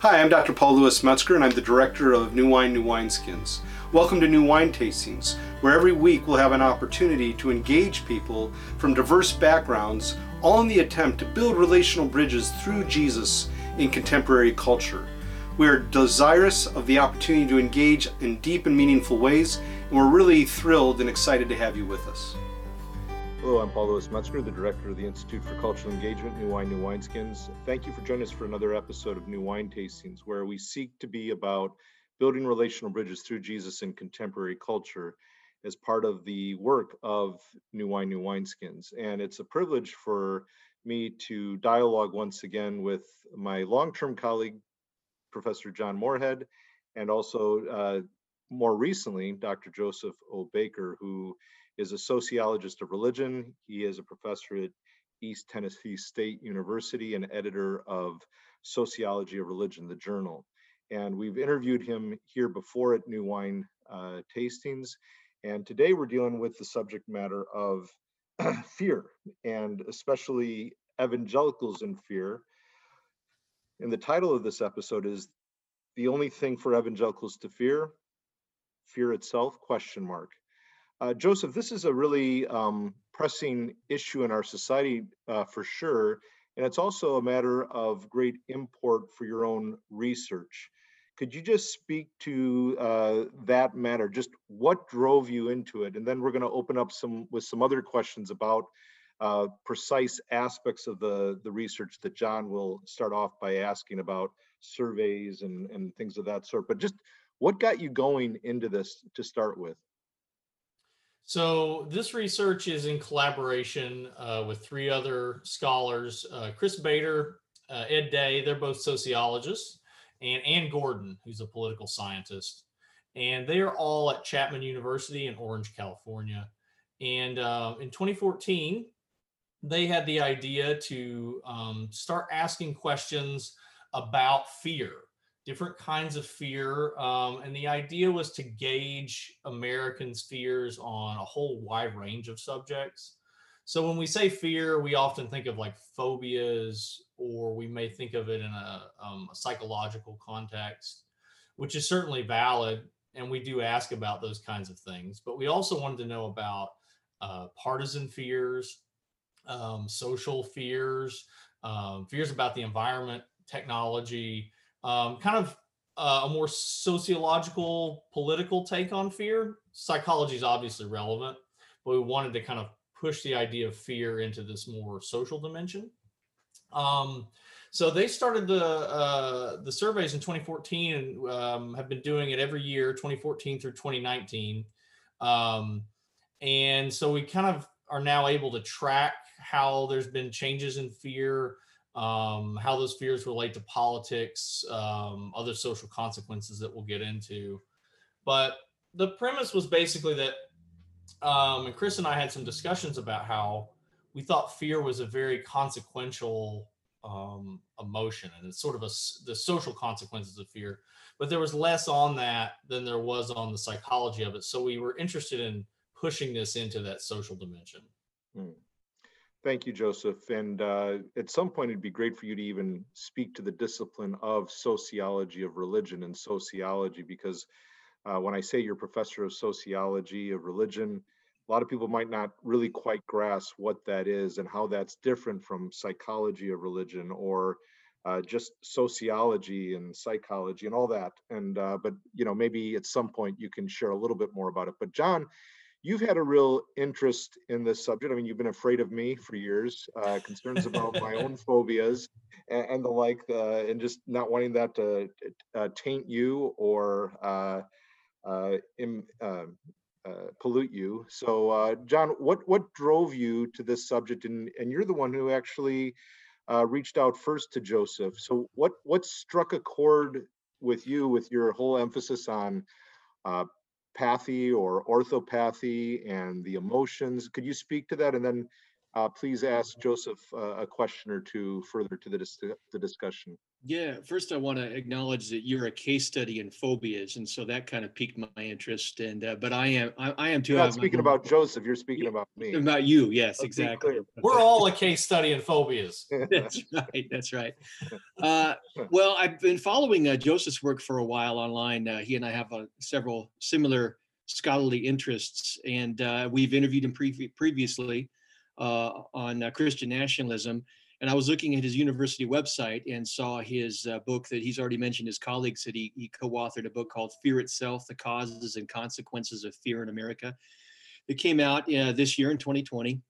Hi, I'm Dr. Paul Louis Metzger, and I'm the director of New Wine, New Wineskins. Welcome to New Wine Tastings, where every week we'll have an opportunity to engage people from diverse backgrounds, all in the attempt to build relational bridges through Jesus in contemporary culture. We are desirous of the opportunity to engage in deep and meaningful ways, and we're really thrilled and excited to have you with us. Hello, I'm Paul Louis Metzger, the director of the Institute for Cultural Engagement, New Wine, New Wineskins. Thank you for joining us for another episode of New Wine Tastings, where we seek to be about building relational bridges through Jesus in contemporary culture as part of the work of New Wine, New Wineskins. And it's a privilege for me to dialogue once again with my long-term colleague, Professor John Morehead, and also uh, more recently, Dr. Joseph O. Baker, who is a sociologist of religion. He is a professor at East Tennessee State University and editor of Sociology of Religion, the journal. And we've interviewed him here before at New Wine uh, Tastings. And today we're dealing with the subject matter of fear, and especially evangelicals in fear. And the title of this episode is The Only Thing for Evangelicals to Fear, Fear Itself, question mark. Uh, Joseph, this is a really um, pressing issue in our society uh, for sure, and it's also a matter of great import for your own research. Could you just speak to uh, that matter? Just what drove you into it, and then we're going to open up some with some other questions about uh, precise aspects of the the research that John will start off by asking about surveys and and things of that sort. But just what got you going into this to start with? So this research is in collaboration uh, with three other scholars, uh, Chris Bader, uh, Ed Day, they're both sociologists, and Ann Gordon, who's a political scientist. And they are all at Chapman University in Orange, California. And uh, in 2014, they had the idea to um, start asking questions about fear different kinds of fear. Um, and the idea was to gauge Americans' fears on a whole wide range of subjects. So when we say fear, we often think of like phobias, or we may think of it in a, um, a psychological context, which is certainly valid. And we do ask about those kinds of things. But we also wanted to know about uh, partisan fears, um, social fears, um, fears about the environment, technology, um, kind of uh, a more sociological, political take on fear. Psychology is obviously relevant, but we wanted to kind of push the idea of fear into this more social dimension. Um, so they started the uh, the surveys in 2014 and um, have been doing it every year, 2014 through 2019. Um, and so we kind of are now able to track how there's been changes in fear um, how those fears relate to politics, um, other social consequences that we'll get into. But the premise was basically that, um, and Chris and I had some discussions about how we thought fear was a very consequential um, emotion, and it's sort of a the social consequences of fear. But there was less on that than there was on the psychology of it. So we were interested in pushing this into that social dimension. Hmm. Thank you, Joseph. And uh, at some point, it'd be great for you to even speak to the discipline of sociology of religion and sociology, because uh, when I say you're professor of sociology of religion, a lot of people might not really quite grasp what that is and how that's different from psychology of religion or uh, just sociology and psychology and all that. And uh, but you know maybe at some point you can share a little bit more about it. But John, you've had a real interest in this subject. I mean, you've been afraid of me for years, uh, concerns about my own phobias and, and the like, uh, and just not wanting that to uh, taint you or uh, uh, Im, uh, pollute you. So, John, what what drove you to this subject? And and you're the one who actually reached out first to Joseph. So, what what struck a chord with you with your whole emphasis on uh, pathy or orthopathy and the emotions. Could you speak to that? And then uh, please ask Joseph uh, a question or two further to the, dis the discussion. Yeah, first I want to acknowledge that you're a case study in phobias, and so that kind of piqued my interest. And uh, but I am I, I am too. You're I not speaking own- about Joseph, you're speaking about me. about you. Yes, Let's exactly. We're all a case study in phobias. That's right. That's right. Uh, well, I've been following uh, Joseph's work for a while online. Uh, he and I have uh, several similar scholarly interests, and uh, we've interviewed him previ- previously uh, on uh, Christian nationalism. And I was looking at his university website and saw his uh, book that he's already mentioned. His colleagues that he, he co-authored a book called "Fear Itself: The Causes and Consequences of Fear in America." It came out uh, this year in 2020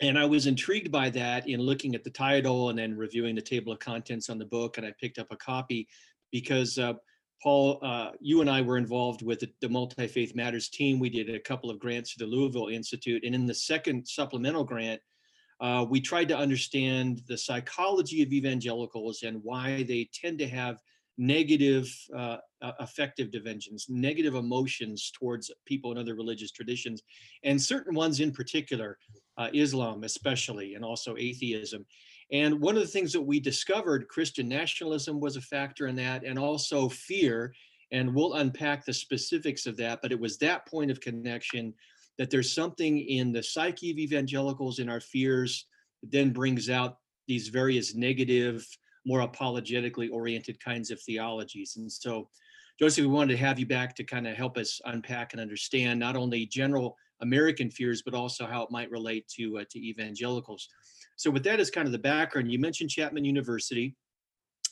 and I was intrigued by that in looking at the title and then reviewing the table of contents on the book. And I picked up a copy because uh, Paul, uh, you and I were involved with the, the Multi Faith Matters team. We did a couple of grants to the Louisville Institute, and in the second supplemental grant, uh, we tried to understand the psychology of evangelicals and why they tend to have negative uh, affective dimensions, negative emotions towards people in other religious traditions, and certain ones in particular uh, Islam, especially, and also atheism. And one of the things that we discovered, Christian nationalism was a factor in that, and also fear. And we'll unpack the specifics of that. But it was that point of connection that there's something in the psyche of evangelicals in our fears that then brings out these various negative, more apologetically oriented kinds of theologies. And so, Joseph, we wanted to have you back to kind of help us unpack and understand not only general American fears, but also how it might relate to uh, to evangelicals. So, with that as kind of the background, you mentioned Chapman University.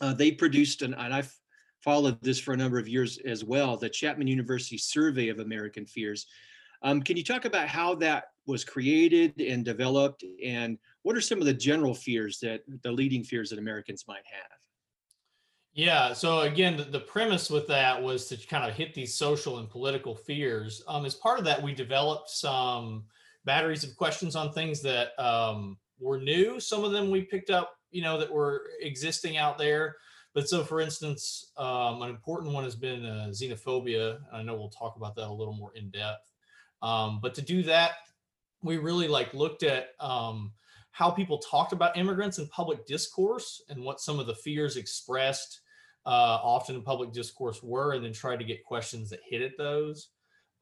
Uh, they produced, an, and I've followed this for a number of years as well, the Chapman University Survey of American Fears. Um, can you talk about how that was created and developed, and what are some of the general fears that the leading fears that Americans might have? Yeah. So again, the, the premise with that was to kind of hit these social and political fears. Um, as part of that, we developed some batteries of questions on things that um, were new. Some of them we picked up, you know, that were existing out there. But so, for instance, um, an important one has been uh, xenophobia. I know we'll talk about that a little more in depth. Um, but to do that, we really like looked at um, how people talked about immigrants in public discourse and what some of the fears expressed uh, often in public discourse were, and then tried to get questions that hit at those.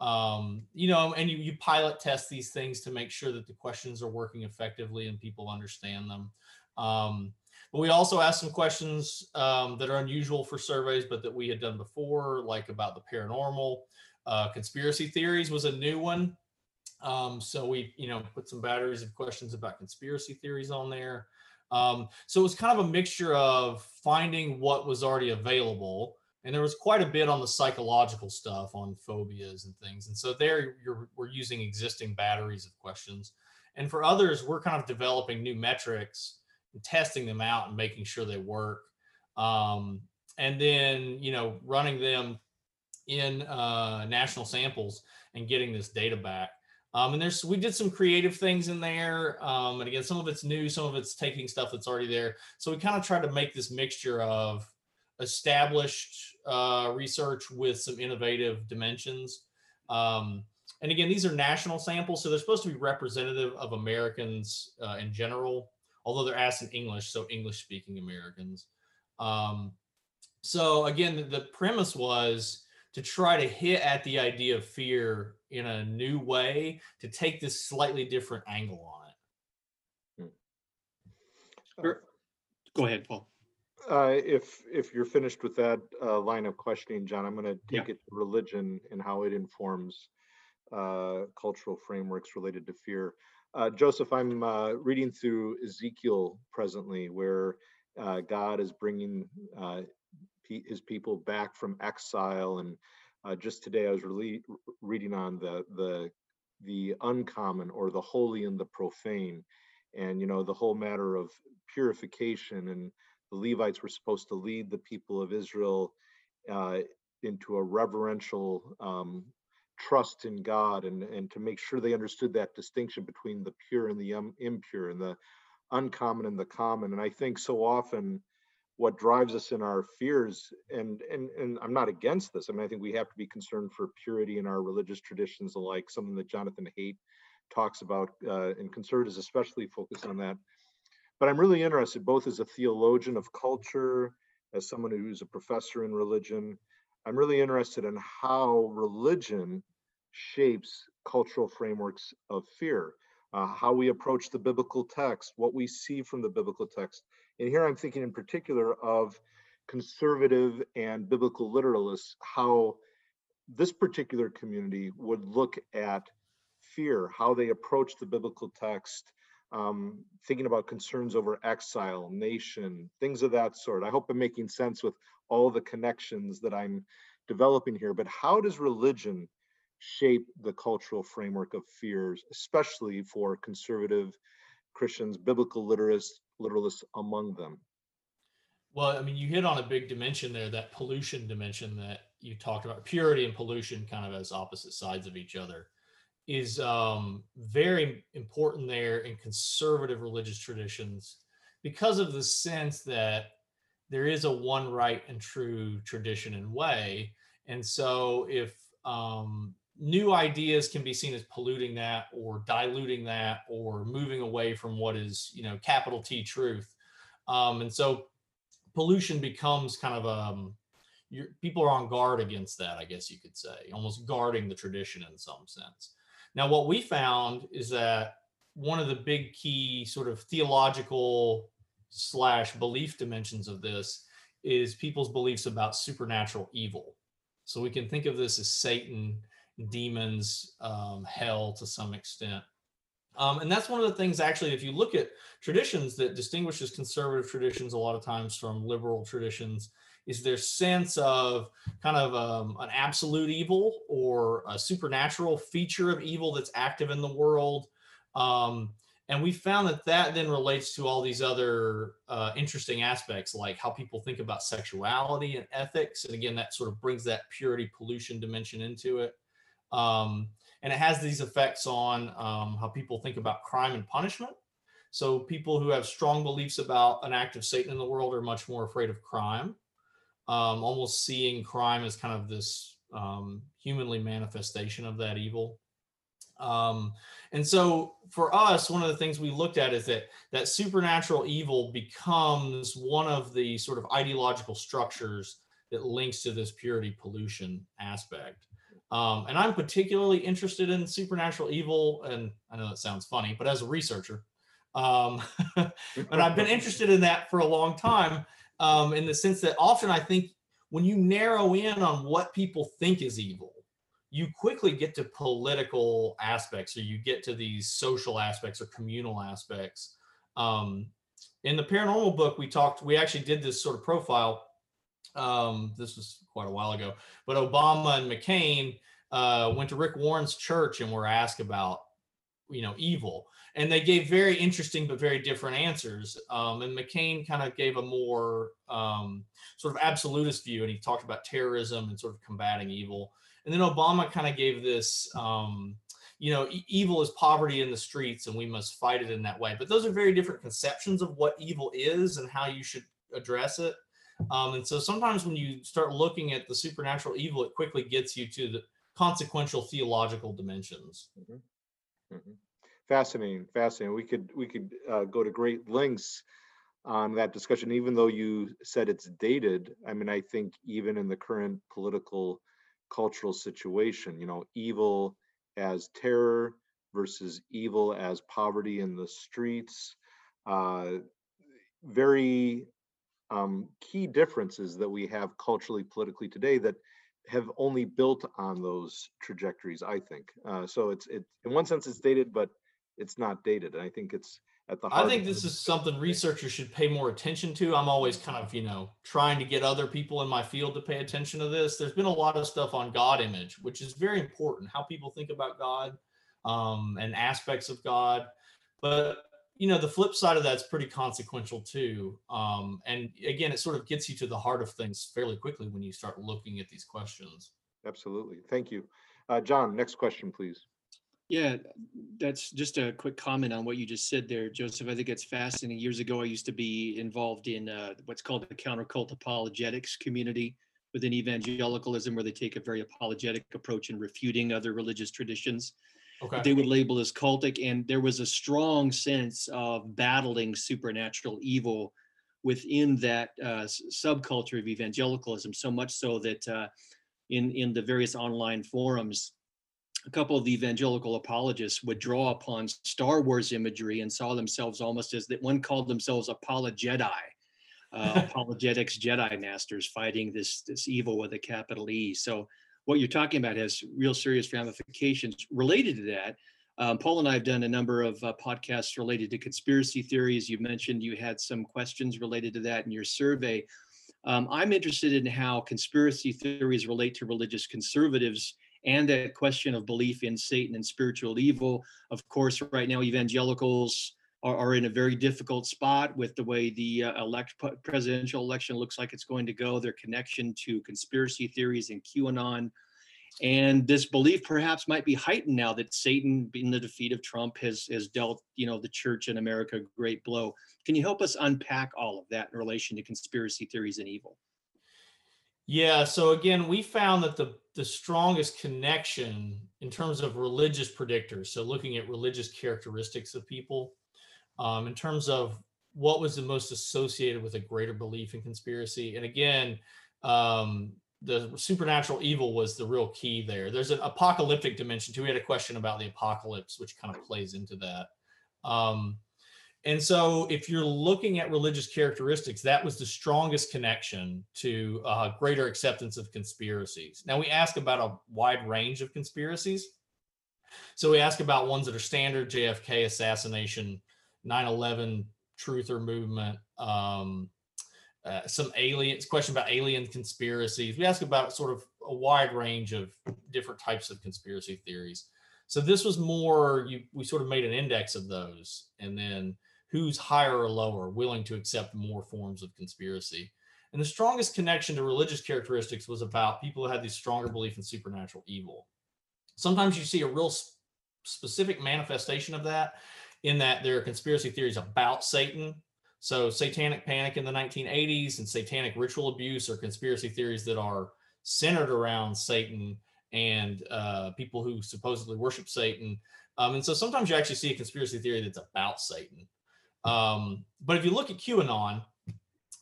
Um, you know, and you, you pilot test these things to make sure that the questions are working effectively and people understand them. Um, but we also asked some questions um, that are unusual for surveys, but that we had done before, like about the paranormal. Uh, conspiracy theories was a new one. Um, so we, you know, put some batteries of questions about conspiracy theories on there. Um, so it was kind of a mixture of finding what was already available, and there was quite a bit on the psychological stuff on phobias and things. And so there, you're we're using existing batteries of questions, and for others, we're kind of developing new metrics and testing them out and making sure they work. Um, and then, you know, running them in uh, national samples and getting this data back. Um, and there's we did some creative things in there. Um, and again, some of it's new, some of it's taking stuff that's already there. So we kind of tried to make this mixture of established uh, research with some innovative dimensions. Um, and again, these are national samples, so they're supposed to be representative of Americans uh, in general, although they're asked in English, so English speaking Americans. Um, so again, the premise was to try to hit at the idea of fear in a new way to take this slightly different angle on it. Sure. Go ahead, Paul. Uh, if, if you're finished with that uh, line of questioning, John, I'm going to Yeah. take it to religion and how it informs uh, cultural frameworks related to fear. Uh, Joseph, I'm uh, reading through Ezekiel presently, where uh, God is bringing uh, pe- his people back from exile. And uh, just today, I was really reading on the the the uncommon or the holy and the profane, and you know the whole matter of purification and the Levites were supposed to lead the people of Israel uh, into a reverential um, trust in God and, and to make sure they understood that distinction between the pure and the impure and the uncommon and the common. And I think so often what drives us in our fears, and, and, and I'm not against this, I mean, I think we have to be concerned for purity in our religious traditions alike, something that Jonathan Haidt talks about, uh, and conservatives especially focus on that but I'm really interested both as a theologian of culture as someone who's a professor in religion, I'm really interested in how religion shapes cultural frameworks of fear, uh, how we approach the biblical text, what we see from the biblical text. And here I'm thinking in particular of conservative and biblical literalists, how this particular community would look at fear, how they approach the biblical text, um, thinking about concerns over exile, nation, things of that sort. I hope I'm making sense with all the connections that I'm developing here, but how does religion shape the cultural framework of fears, especially for conservative Christians, biblical literalists, literalists among them? Well, I mean, you hit on a big dimension there, that pollution dimension that you talked about. Purity and pollution kind of as opposite sides of each other is um, very important there in conservative religious traditions because of the sense that there is a one right and true tradition and way. And so if um, new ideas can be seen as polluting that or diluting that or moving away from what is, you know, capital T truth. Um, and so pollution becomes kind of um, your people are on guard against that, I guess you could say, almost guarding the tradition in some sense. Now, what we found is that one of the big key sort of theological slash belief dimensions of this is people's beliefs about supernatural evil. So we can think of this as Satan, demons, um, hell to some extent. Um, and that's one of the things, actually, if you look at traditions that distinguishes conservative traditions a lot of times from liberal traditions, is their sense of kind of um, an absolute evil or a supernatural feature of evil that's active in the world. Um, and we found that that then relates to all these other uh, interesting aspects, like how people think about sexuality and ethics. And again, that sort of brings that purity pollution dimension into it. Um, and it has these effects on um, how people think about crime and punishment. So people who have strong beliefs about an act of Satan in the world are much more afraid of crime um, almost seeing crime as kind of this um, humanly manifestation of that evil. Um, and so for us, one of the things we looked at is that that supernatural evil becomes one of the sort of ideological structures that links to this purity pollution aspect. Um, and I'm particularly interested in supernatural evil, and I know that sounds funny, but as a researcher, um, but I've been interested in that for a long time um, in the sense that often I think when you narrow in on what people think is evil, you quickly get to political aspects or you get to these social aspects or communal aspects. Um, in the paranormal book, we talked, we actually did this sort of profile. Um, this was quite a while ago, but Obama and McCain uh, went to Rick Warren's church and were asked about, you know, evil and they gave very interesting but very different answers. Um, and McCain kind of gave a more um, sort of absolutist view, and he talked about terrorism and sort of combating evil. And then Obama kind of gave this, um, you know, e- evil is poverty in the streets, and we must fight it in that way. But those are very different conceptions of what evil is and how you should address it. Um, and so sometimes when you start looking at the supernatural evil, it quickly gets you to the consequential theological dimensions. Mm-hmm. Mm-hmm fascinating, fascinating. We could we could uh, go to great lengths on that discussion, even though you said it's dated. I mean, I think even in the current political cultural situation, you know, evil as terror versus evil as poverty in the streets, uh, very um, key differences that we have culturally, politically today that have only built on those trajectories. I think uh, so. It's it in one sense it's dated, but it's not dated. And I think it's at the I think this is something researchers should pay more attention to. I'm always kind of, you know, trying to get other people in my field to pay attention to this. There's been a lot of stuff on God image, which is very important, how people think about God um, and aspects of God. But you know, the flip side of that's pretty consequential too. Um, and again, it sort of gets you to the heart of things fairly quickly when you start looking at these questions. Absolutely. Thank you. Uh, John, next question, please. Yeah, that's just a quick comment on what you just said there, Joseph. I think it's fascinating. Years ago, I used to be involved in uh, what's called the counter cult apologetics community within evangelicalism, where they take a very apologetic approach in refuting other religious traditions. Okay. They would label as cultic, and there was a strong sense of battling supernatural evil within that uh, subculture of evangelicalism, so much so that uh, in in the various online forums, a couple of the evangelical apologists would draw upon Star Wars imagery and saw themselves almost as that one called themselves apologeti, uh, apologetics Jedi masters fighting this this evil with a capital E. So what you're talking about has real serious ramifications related to that. Um, Paul and I have done a number of uh, podcasts related to conspiracy theories. You mentioned you had some questions related to that in your survey. Um, I'm interested in how conspiracy theories relate to religious conservatives and that question of belief in Satan and spiritual evil. Of course, right now, evangelicals are, are in a very difficult spot with the way the uh, elect presidential election looks like it's going to go, their connection to conspiracy theories and QAnon. And this belief perhaps might be heightened now that Satan, in the defeat of Trump, has has dealt, you know, the church in America a great blow. Can you help us unpack all of that in relation to conspiracy theories and evil? Yeah. So again, we found that the the strongest connection in terms of religious predictors, so looking at religious characteristics of people, um, in terms of what was the most associated with a greater belief in conspiracy. And again, um, the supernatural evil was the real key there. There's an apocalyptic dimension too. We had a question about the apocalypse, which kind of plays into that. Um, and so, if you're looking at religious characteristics, that was the strongest connection to uh, greater acceptance of conspiracies. Now, we ask about a wide range of conspiracies. So, we ask about ones that are standard JFK assassination, 9 11 truther movement, um, uh, some aliens, question about alien conspiracies. We ask about sort of a wide range of different types of conspiracy theories. So this was more you we sort of made an index of those and then who's higher or lower, willing to accept more forms of conspiracy. And the strongest connection to religious characteristics was about people who had this stronger belief in supernatural evil. Sometimes you see a real sp- specific manifestation of that in that there are conspiracy theories about Satan. So, satanic panic in the 1980s and satanic ritual abuse are conspiracy theories that are centered around Satan and uh, people who supposedly worship Satan. Um, and so sometimes you actually see a conspiracy theory that's about Satan. Um, but if you look at QAnon,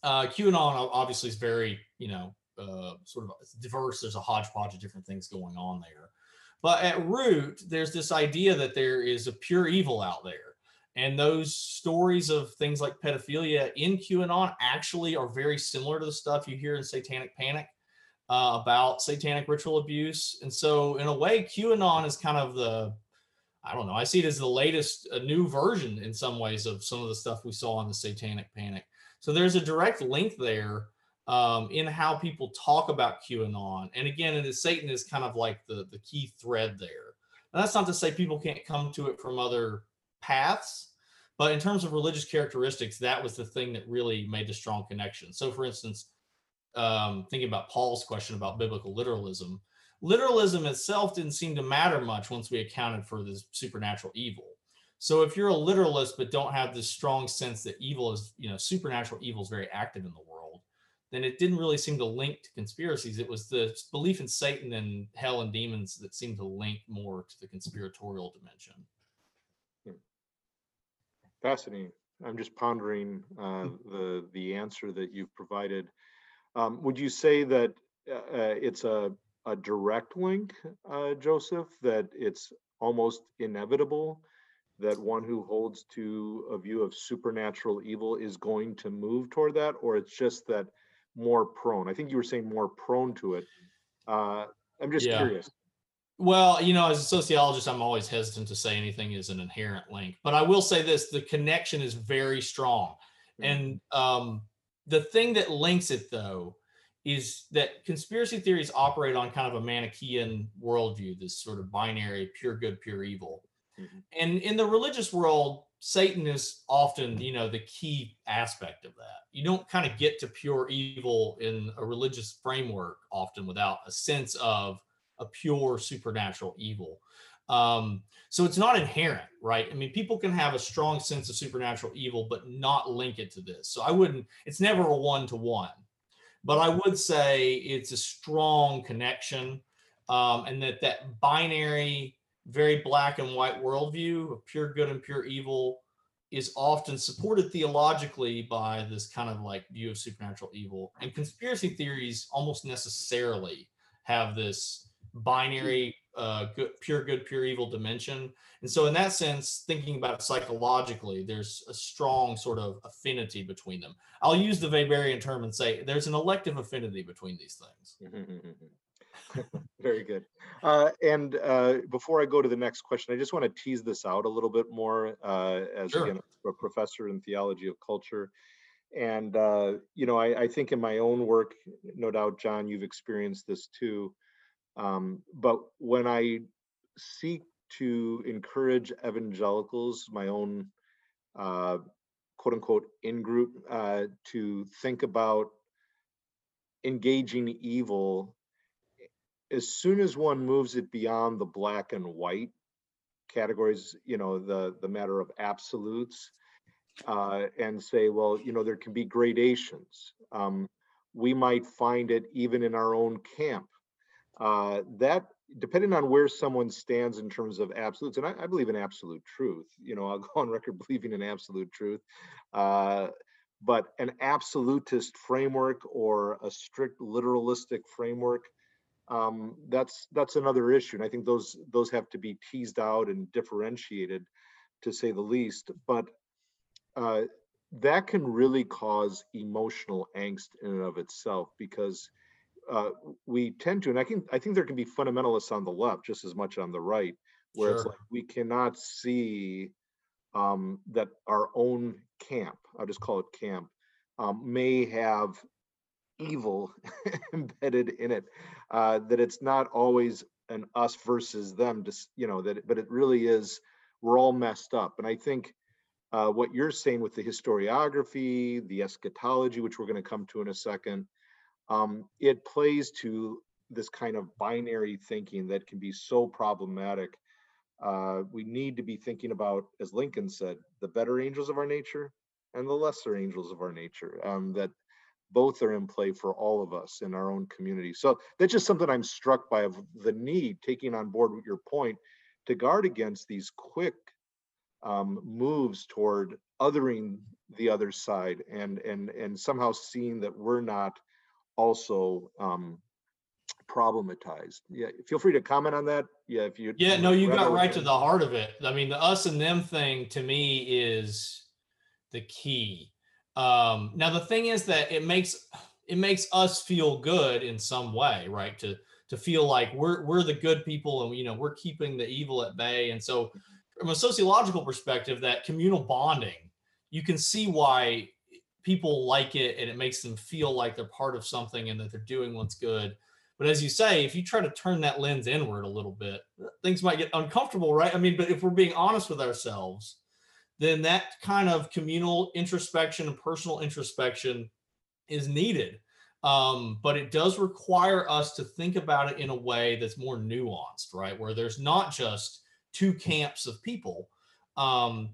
uh, QAnon obviously is very, you know, uh, sort of diverse. There's a hodgepodge of different things going on there. But at root, there's this idea that there is a pure evil out there. And those stories of things like pedophilia in QAnon actually are very similar to the stuff you hear in Satanic Panic uh, about satanic ritual abuse. And so, in a way, QAnon is kind of the I don't know. I see it as the latest, a new version in some ways of some of the stuff we saw in the Satanic Panic. So there's a direct link there um, in how people talk about QAnon. And again, it is Satan is kind of like the the key thread there. And that's not to say people can't come to it from other paths, but in terms of religious characteristics, that was the thing that really made the strong connection. So, for instance, um, thinking about Paul's question about biblical literalism, literalism itself didn't seem to matter much once we accounted for this supernatural evil. So if you're a literalist but don't have this strong sense that evil is, you know, supernatural evil is very active in the world, then it didn't really seem to link to conspiracies. It was the belief in Satan and hell and demons that seemed to link more to the conspiratorial dimension. Fascinating. I'm just pondering uh, the the answer that you've provided. Um, would you say that uh, uh it's a a direct link, uh, Joseph, that it's almost inevitable that one who holds to a view of supernatural evil is going to move toward that, or it's just that more prone? I think you were saying more prone to it. Uh, I'm just yeah. curious. Well, you know, as a sociologist, I'm always hesitant to say anything is an inherent link, but I will say this the connection is very strong. Mm-hmm. And um, the thing that links it, though, is that conspiracy theories operate on kind of a Manichaean worldview, this sort of binary, pure good, pure evil. Mm-hmm. And in the religious world, Satan is often, you know, the key aspect of that. You don't kind of get to pure evil in a religious framework often without a sense of a pure supernatural evil. Um, so it's not inherent, right? I mean, people can have a strong sense of supernatural evil, but not link it to this. So I wouldn't, it's never a one to one but I would say it's a strong connection, um, and that that binary, very black and white worldview of pure good and pure evil is often supported theologically by this kind of like view of supernatural evil. And conspiracy theories almost necessarily have this binary uh, good, pure good, pure evil dimension. And so, in that sense, thinking about it psychologically, there's a strong sort of affinity between them. I'll use the Weberian term and say there's an elective affinity between these things. Very good. Uh, and uh, before I go to the next question, I just want to tease this out a little bit more uh, as Sure. again, a professor in theology of culture. And, uh, you know, I, I think in my own work, no doubt, John, you've experienced this too. Um, but when I seek to encourage evangelicals, my own uh, quote unquote in group, uh, to think about engaging evil as soon as one moves it beyond the black and white categories, you know, the the matter of absolutes, uh, and say, well, you know, there can be gradations. Um, we might find it even in our own camp. Uh, that depending on where someone stands in terms of absolutes, and I, I believe in absolute truth. You know, I'll go on record believing in absolute truth. Uh, but an absolutist framework or a strict literalistic framework um, that's that's another issue, and I think those those have to be teased out and differentiated, to say the least. But uh, that can really cause emotional angst in and of itself because uh, we tend to, and I can I think there can be fundamentalists on the left just as much on the right, where it's like we cannot see um, that our own camp, I'll just call it camp, um, may have evil embedded in it uh, that it's not always an us versus them just you know that it- but it really is we're all messed up. And i think uh, what you're saying with the historiography the eschatology which we're going to come to in a second um, it plays to this kind of binary thinking that can be so problematic uh, we need to be thinking about as lincoln said the better angels of our nature and the lesser angels of our nature um, that both are in play for all of us in our own community. So that's just something I'm struck by of the need, taking on board your point, to guard against these quick um, moves toward othering the other side and and and somehow seeing that we're not also um, problematized. Yeah, feel free to comment on that. Yeah, if you Yeah, no, you got right to the heart of it. I mean, the us and them thing to me is the key. Um, now the thing is that it makes it makes us feel good in some way, right? To to feel like we're we're the good people and you know we're keeping the evil at bay. And so from a sociological perspective, that communal bonding, you can see why people like it and it makes them feel like they're part of something and that they're doing what's good. But as you say, if you try to turn that lens inward a little bit, things might get uncomfortable, right? I mean, but if we're being honest with ourselves, then that kind of communal introspection and personal introspection is needed. Um, but it does require us to think about it in a way that's more nuanced, right? Where there's not just two camps of people. Um,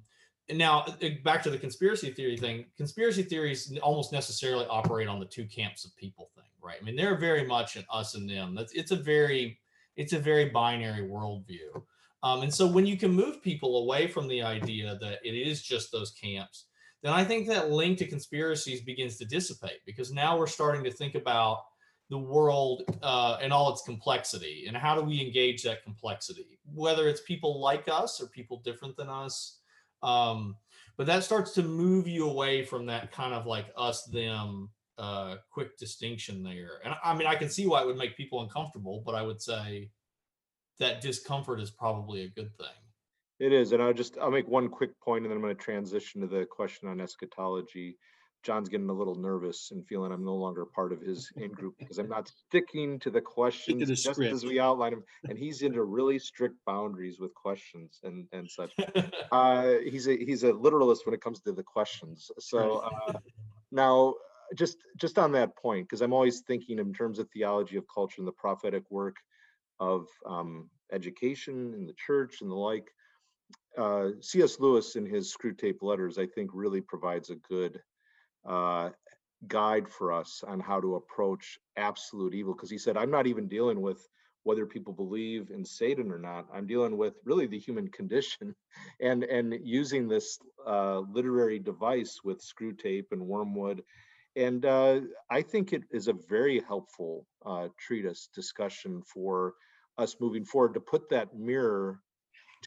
now uh, back to the conspiracy theory thing. Conspiracy theories almost necessarily operate on the two camps of people thing, right? I mean, they're very much an us and them. That's it's a very it's a very binary worldview. Um, and so when you can move people away from the idea that it is just those camps, then I think that link to conspiracies begins to dissipate because now we're starting to think about the world uh, and all its complexity and how do we engage that complexity, whether it's people like us or people different than us. Um, but that starts to move you away from that kind of like us them uh, quick distinction there. And I mean, I can see why it would make people uncomfortable, but I would say that discomfort is probably a good thing. It is, and I'll just, I'll make one quick point and then I'm gonna transition to the question on eschatology. John's getting a little nervous and feeling I'm no longer part of his in-group because I'm not sticking to the questions the just as we outline them. And he's into really strict boundaries with questions and, and such. Uh, he's a, he's a literalist when it comes to the questions. So, uh, now, just, just on that point, because I'm always thinking in terms of theology of culture and the prophetic work of um, education in the church and the like. Uh, C.S. Lewis in his Screwtape Letters, I think, really provides a good uh, guide for us on how to approach absolute evil. Because he said, I'm not even dealing with whether people believe in Satan or not. I'm dealing with really the human condition, and and using this uh, literary device with Screwtape and wormwood, and uh, I think it is a very helpful uh, treatise discussion for us moving forward to put that mirror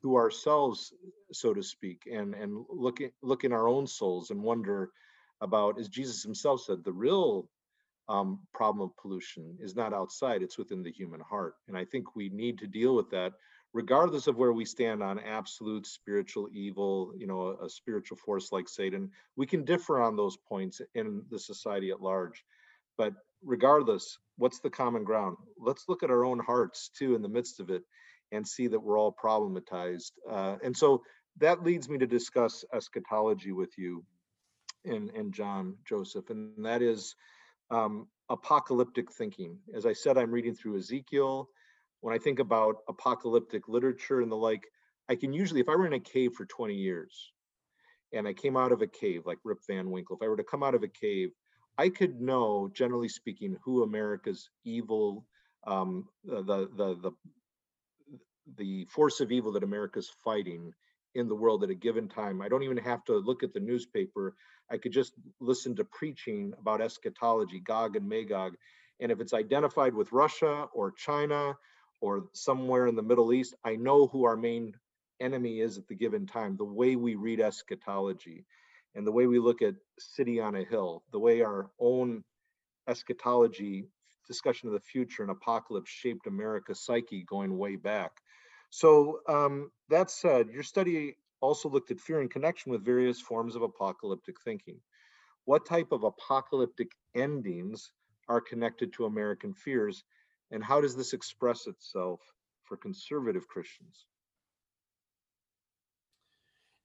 to ourselves, so to speak, and and look at, look in our own souls and wonder about, as Jesus Himself said, the real um, problem of pollution is not outside; it's within the human heart. And I think we need to deal with that, regardless of where we stand on absolute spiritual evil. You know, a, a spiritual force like Satan. We can differ on those points in the society at large, but regardless, what's the common ground? Let's look at our own hearts too in the midst of it and see that we're all problematized. Uh, and so that leads me to discuss eschatology with you and, and John Joseph, and that is um, apocalyptic thinking. As I said, I'm reading through Ezekiel. When I think about apocalyptic literature and the like, I can usually, if I were in a cave for 20 years and I came out of a cave like Rip Van Winkle, if I were to come out of a cave, I could know, generally speaking, who America's evil, um, the, the, the, the force of evil that America's fighting in the world at a given time. I don't even have to look at the newspaper. I could just listen to preaching about eschatology, Gog and Magog. And if it's identified with Russia or China or somewhere in the Middle East, I know who our main enemy is at the given time, the way we read eschatology and the way we look at City on a Hill, the way our own eschatology, discussion of the future and apocalypse shaped America's psyche going way back. So um, that said, your study also looked at fear in connection with various forms of apocalyptic thinking. What type of apocalyptic endings are connected to American fears, and how does this express itself for conservative Christians?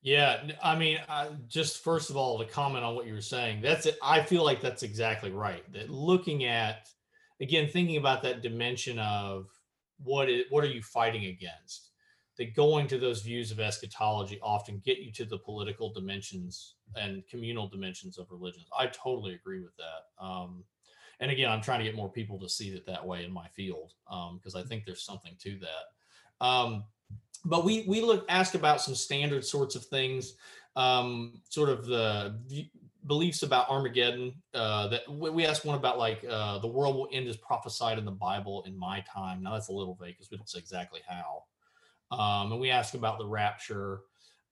Yeah, I mean, uh, just first of all, to comment on what you were saying, that's it. I feel like that's exactly right. That looking at, again, thinking about that dimension of what is, what are you fighting against? That going to those views of eschatology often get you to the political dimensions and communal dimensions of religions. I totally agree with that. Um, and again, I'm trying to get more people to see it that way in my field because um, I think there's something to that. Um, but we we look asked about some standard sorts of things, um, sort of the beliefs about Armageddon. Uh, that we asked one about like uh, the world will end as prophesied in the Bible in my time. Now that's a little vague because we don't say exactly how. Um, and we ask about the rapture.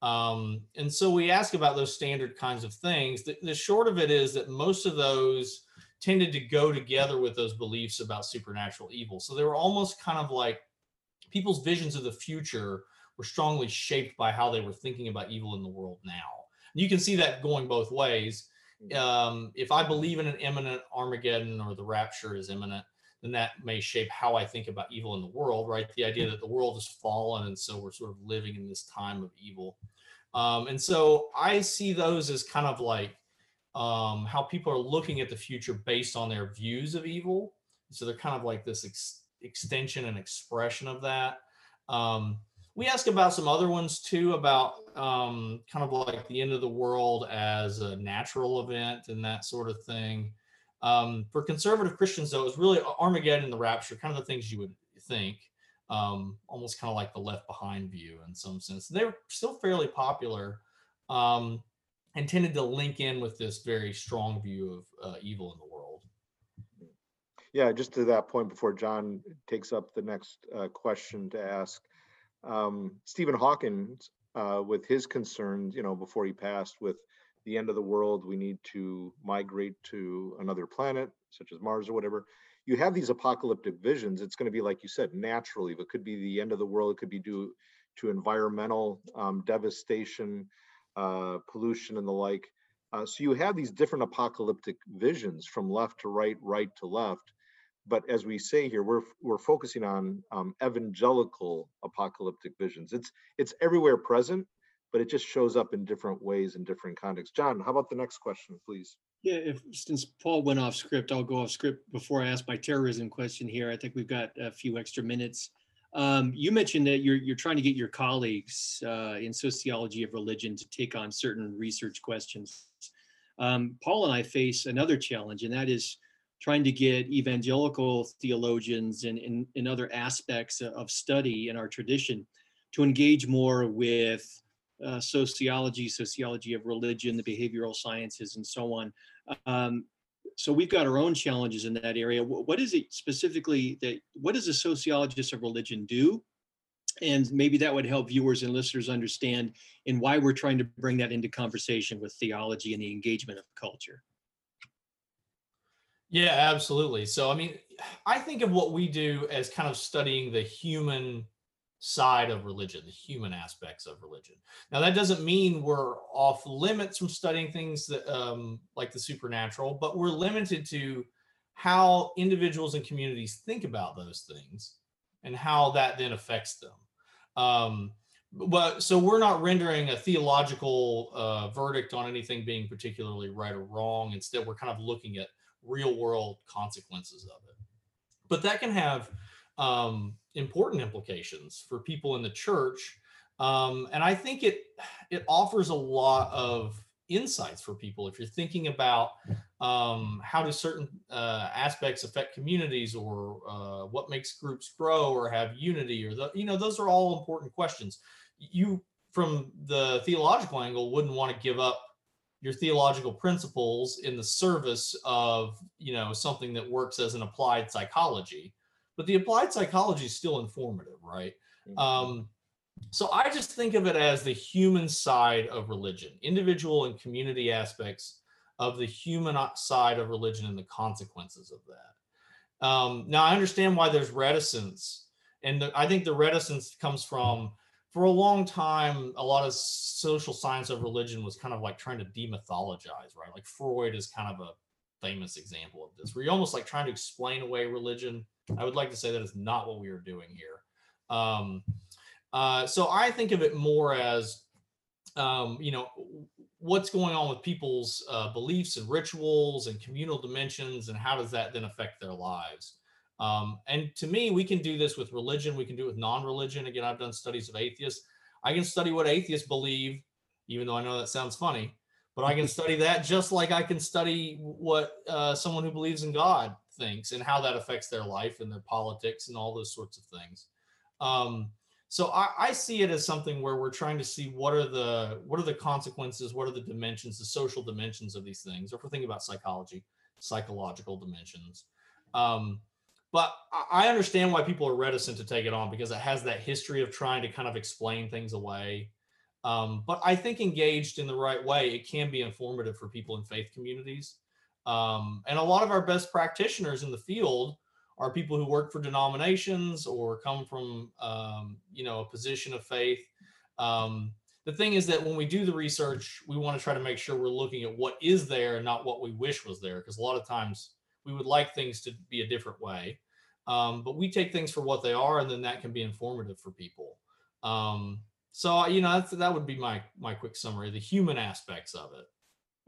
Um, and so we ask about those standard kinds of things. The, the short of it is that most of those tended to go together with those beliefs about supernatural evil. So they were almost kind of like people's visions of the future were strongly shaped by how they were thinking about evil in the world now you can see that going both ways. Mm-hmm. Um, if I believe in an imminent Armageddon or the rapture is imminent, then that may shape how I think about evil in the world, right? The idea that the world has fallen and so we're sort of living in this time of evil. Um, and so I see those as kind of like um, how people are looking at the future based on their views of evil. So they're kind of like this ex- extension and expression of that. Um, we ask about some other ones too about um, kind of like the end of the world as a natural event and that sort of thing. Um, for conservative Christians, though, it's really Armageddon and the rapture, kind of the things you would think, um, almost kind of like the left behind view in some sense. They were still fairly popular um, and tended to link in with this very strong view of uh, evil in the world. Yeah, just to that point before John takes up the next uh, question to ask um, Stephen Hawking, uh, with his concerns, you know, before he passed, with the end of the world, we need to migrate to another planet, such as Mars or whatever. You have these apocalyptic visions. It's going to be, like you said, naturally. It could be the end of the world. It could be due to environmental um, devastation, uh, pollution, and the like. Uh, so you have these different apocalyptic visions from left to right, right to left but as we say here, we're we're focusing on um, evangelical apocalyptic visions. It's it's everywhere present, but it just shows up in different ways in different contexts. John, how about the next question, please? Yeah, if since Paul went off script, I'll go off script before I ask my terrorism question here. I think we've got a few extra minutes. Um, you mentioned that you're you're trying to get your colleagues uh, in sociology of religion to take on certain research questions. Um, Paul and I face another challenge, and that is trying to get evangelical theologians and in, other aspects of study in our tradition to engage more with uh, sociology, sociology of religion, the behavioral sciences, and so on. Um, so we've got our own challenges in that area. What is it specifically that, what does a sociologist of religion do? And maybe that would help viewers and listeners understand and why we're trying to bring that into conversation with theology and the engagement of culture. Yeah, absolutely. So, I mean, I think of what we do as kind of studying the human side of religion, the human aspects of religion. Now, that doesn't mean we're off limits from studying things that, um, like the supernatural, but we're limited to how individuals and communities think about those things and how that then affects them. Um, but so we're not rendering a theological uh, verdict on anything being particularly right or wrong. Instead, we're kind of looking at real world consequences of it. But that can have um, important implications for people in the church. Um, and I think it it offers a lot of insights for people if you're thinking about um, how do certain uh, aspects affect communities or uh, what makes groups grow or have unity or the, you know those are all important questions you from the theological angle wouldn't want to give up your theological principles in the service of you know something that works as an applied psychology but the applied psychology is still informative, right? Mm-hmm. Um, so I just think of it as the human side of religion, individual and community aspects of the human side of religion and the consequences of that. Um, now I understand why there's reticence, and the, I think the reticence comes from for a long time a lot of social science of religion was kind of like trying to demythologize, right? Like Freud is kind of a famous example of this, where you're almost like trying to explain away religion I would like to say that is not what we are doing here. Um, uh, so I think of it more as, um, you know, what's going on with people's uh, beliefs and rituals and communal dimensions, and how does that then affect their lives? Um, and to me, we can do this with religion. We can do it with non-religion. Again, I've done studies of atheists. I can study what atheists believe, even though I know that sounds funny, but I can study that just like I can study what uh, someone who believes in God thinks and how that affects their life and their politics and all those sorts of things. Um, so I, I, see it as something where we're trying to see what are the what are the consequences, what are the dimensions, the social dimensions of these things. Or if we're thinking about psychology, psychological dimensions. Um, but I understand why people are reticent to take it on because it has that history of trying to kind of explain things away. Um, but I think engaged in the right way, it can be informative for people in faith communities. Um, and a lot of our best practitioners in the field are people who work for denominations or come from, um, you know, a position of faith. Um, the thing is that when we do the research, we want to try to make sure we're looking at what is there and not what we wish was there, because a lot of times we would like things to be a different way. Um, but we take things for what they are, and then that can be informative for people. Um, so you know, that would be my my quick summary: the human aspects of it.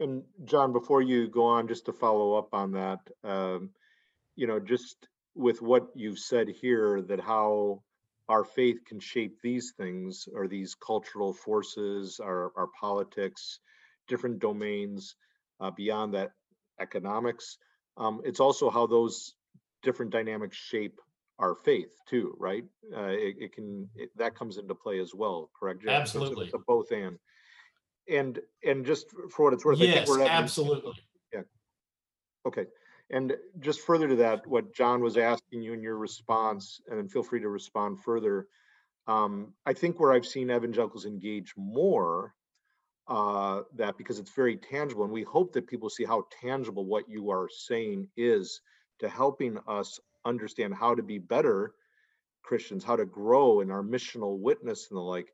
And John, before you go on, just to follow up on that, um, you know, just with what you've said here, that how our faith can shape these things or these cultural forces, our, our politics, different domains uh, beyond that economics. Um, it's also how those different dynamics shape our faith too, right? Uh, it, it, can it, that comes into play as well, correct? John? Absolutely, it's a both and and and just for what it's worth, yes, I think we're having, absolutely. Yeah. Okay. And just further to that, what John was asking you in your response, and then feel free to respond further. Um, I think where I've seen evangelicals engage more uh, that because it's very tangible, and we hope that people see how tangible what you are saying is to helping us understand how to be better Christians, how to grow in our missional witness and the like.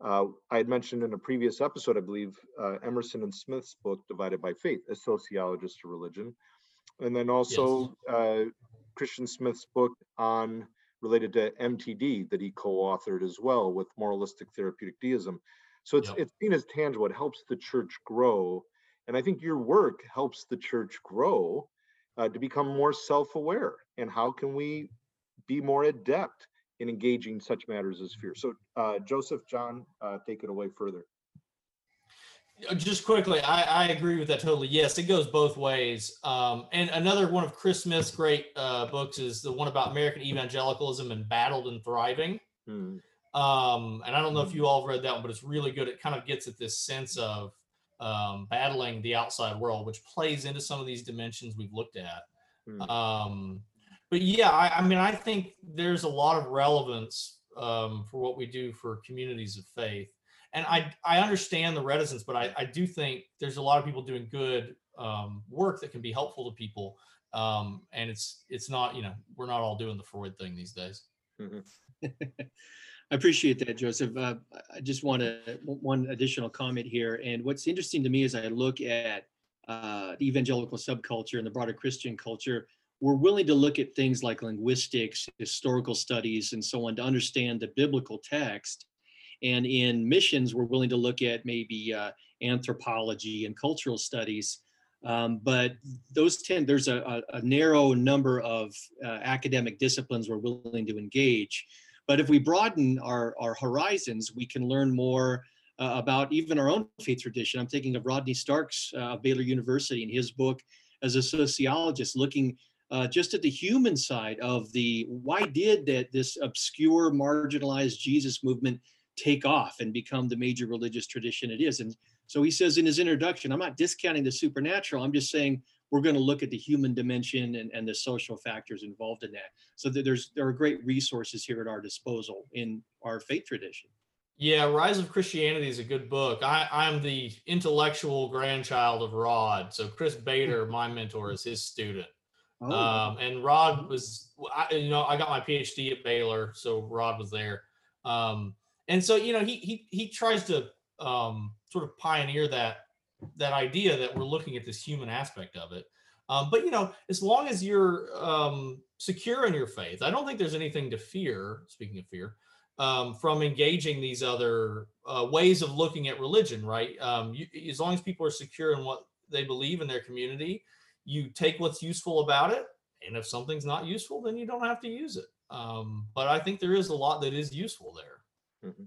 Uh, I had mentioned in a previous episode, I believe, uh, Emerson and Smith's book, Divided by Faith, a sociologist of religion. And then also yes. uh, Christian Smith's book on related to MTD that he co-authored as well with moralistic therapeutic deism. So it's yep. it's seen as tangible. It helps the church grow, and I think your work helps the church grow uh, to become more self-aware. And how can we be more adept in engaging such matters as fear. So, uh, Joseph, John, uh, take it away further. Uh, Just quickly, I, I agree with that totally. Yes, it goes both ways. Um, and another one of Chris Smith's great uh, books is the one about American evangelicalism Embattled and thriving. Hmm. Um, and I don't know if you all have read that one, but it's really good. It kind of gets at this sense of um, battling the outside world, which plays into some of these dimensions we've looked at. Hmm. Um, but yeah, I, I mean, I think there's a lot of relevance um, for what we do for communities of faith. And I, I understand the reticence, but I, I do think there's a lot of people doing good um, work that can be helpful to people. Um, and it's it's not, you know, we're not all doing the Freud thing these days. Mhm. I appreciate that, Joseph. Uh, I just want to one additional comment here. And what's interesting to me as I look at uh, the evangelical subculture and the broader Christian culture, we're willing to look at things like linguistics, historical studies, and so on to understand the biblical text. And in missions, we're willing to look at maybe uh, anthropology and cultural studies. Um, but those tend, there's a, a, narrow number of uh, academic disciplines we're willing to engage. But if we broaden our, our horizons, we can learn more uh, about even our own faith tradition. I'm thinking of Rodney Starks uh, of Baylor University in his book as a sociologist, looking uh, just at the human side of the why did that this obscure, marginalized Jesus movement take off and become the major religious tradition it is. And so he says in his introduction, I'm not discounting the supernatural. I'm just saying we're going to look at the human dimension and, and the social factors involved in that. So that there's there are great resources here at our disposal in our faith tradition. Yeah, Rise of Christianity is a good book. I, I'm the intellectual grandchild of Rod. So Chris Bader, my mentor, is his student. Oh, Um, and Rod was, I, you know, I got my PhD at Baylor, so Rod was there. Um, and so, you know, he he he tries to um, sort of pioneer that that idea that we're looking at this human aspect of it. Um, but you know, as long as you're um, secure in your faith, I don't think there's anything to fear. Speaking of fear, um, from engaging these other uh, ways of looking at religion, right? Um, you, as long as people are secure in what they believe in their community, you take what's useful about it, and if something's not useful, then you don't have to use it. Um, but I think there is a lot that is useful there. Mhm.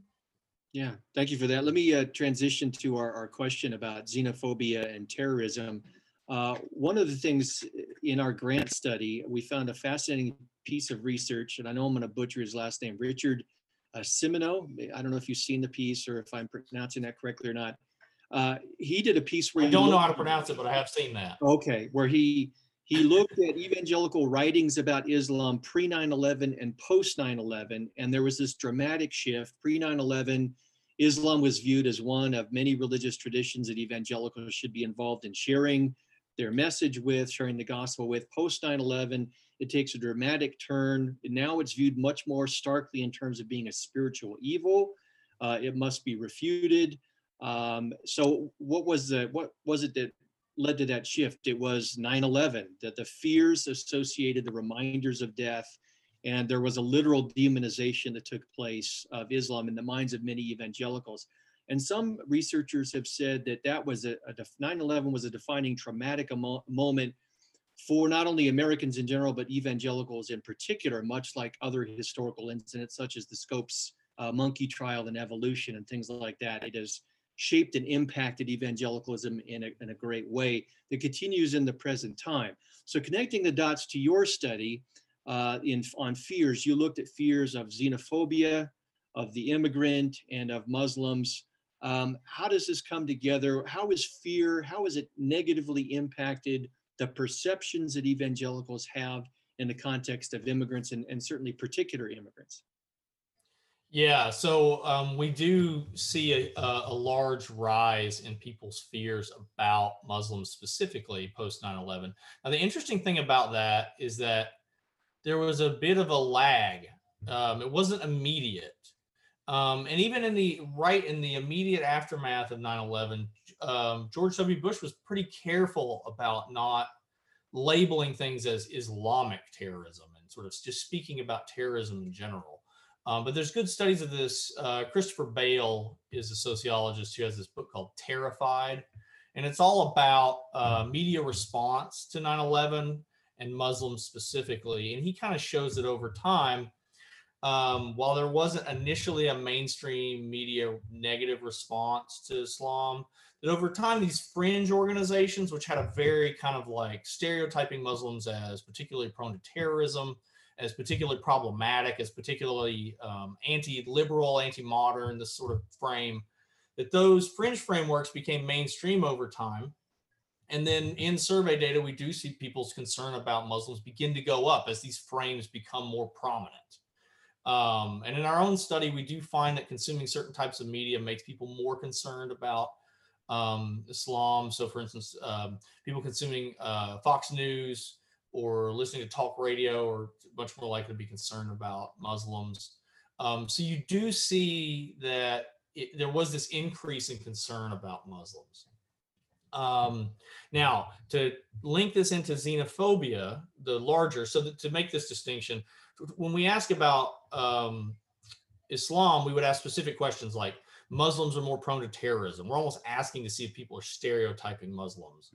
Yeah, thank you for that. Let me uh, transition to our, our question about xenophobia and terrorism. Uh, one of the things in our grant study, we found a fascinating piece of research, and I know I'm going to butcher his last name, Richard uh, Cimino. I don't know if you've seen the piece or if I'm pronouncing that correctly or not. Uh, he did a piece where I don't know how to pronounce it, but I have seen that. Okay, where he he looked at evangelical writings about Islam pre 9/11 and post 9/11, and there was this dramatic shift. Pre 9/11, Islam was viewed as one of many religious traditions that evangelicals should be involved in sharing their message with, sharing the gospel with. Post 9/11, it takes a dramatic turn. Now it's viewed much more starkly in terms of being a spiritual evil. Uh, it must be refuted. Um, so, what was the what was it that led to that shift. It was 9 11, that the fears associated, the reminders of death, and there was a literal demonization that took place of Islam in the minds of many evangelicals. And some researchers have said that that was a, 9 11 was a defining traumatic moment for not only Americans in general, but evangelicals in particular, much like other historical incidents such as the Scopes uh, monkey trial and evolution and things like that. It has shaped and impacted evangelicalism in a, in a great way that continues in the present time. So connecting the dots to your study uh, in on fears, you looked at fears of xenophobia, of the immigrant, and of Muslims. Um, how does this come together? How is fear? How has it negatively impacted the perceptions that evangelicals have in the context of immigrants and, and certainly particular immigrants? Yeah, so um, we do see a, a, large rise in people's fears about Muslims specifically post 9 11. Now, the interesting thing about that is that there was a bit of a lag, um, it wasn't immediate. Um, and even in the right in the immediate aftermath of 9 11, um, George W. Bush was pretty careful about not labeling things as Islamic terrorism and sort of just speaking about terrorism in general. Um, but there's good studies of this. Uh, Christopher Bail is a sociologist who has this book called Terrified, and it's all about uh, media response to 9 11 and Muslims specifically. And he kind of shows that over time, um, while there wasn't initially a mainstream media negative response to Islam, that over time these fringe organizations, which had a very kind of like stereotyping Muslims as particularly prone to terrorism, as particularly problematic, as particularly um, anti-liberal, anti-modern, this sort of frame, that those fringe frameworks became mainstream over time. And then in survey data, we do see people's concern about Muslims begin to go up as these frames become more prominent. Um, and in our own study, we do find that consuming certain types of media makes people more concerned about um, Islam. So, for instance, um, people consuming uh, Fox News or listening to talk radio are much more likely to be concerned about Muslims. Um, so, you do see that it, there was this increase in concern about Muslims. Um, now, to link this into xenophobia, the larger, so to make this distinction, when we ask about um, Islam, we would ask specific questions like Muslims are more prone to terrorism. We're almost asking to see if people are stereotyping Muslims.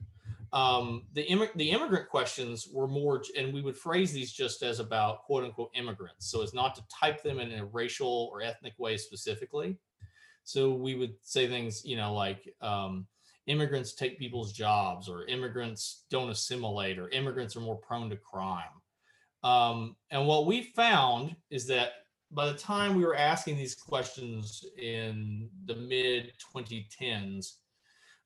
Um, the, Im- the immigrant questions were more, and we would phrase these just as about quote unquote immigrants. So as not to type them in a racial or ethnic way specifically. So we would say things, you know, like um, immigrants take people's jobs, or immigrants don't assimilate, or immigrants are more prone to crime. Um, and what we found is that by the time we were asking these questions in the mid 2010s,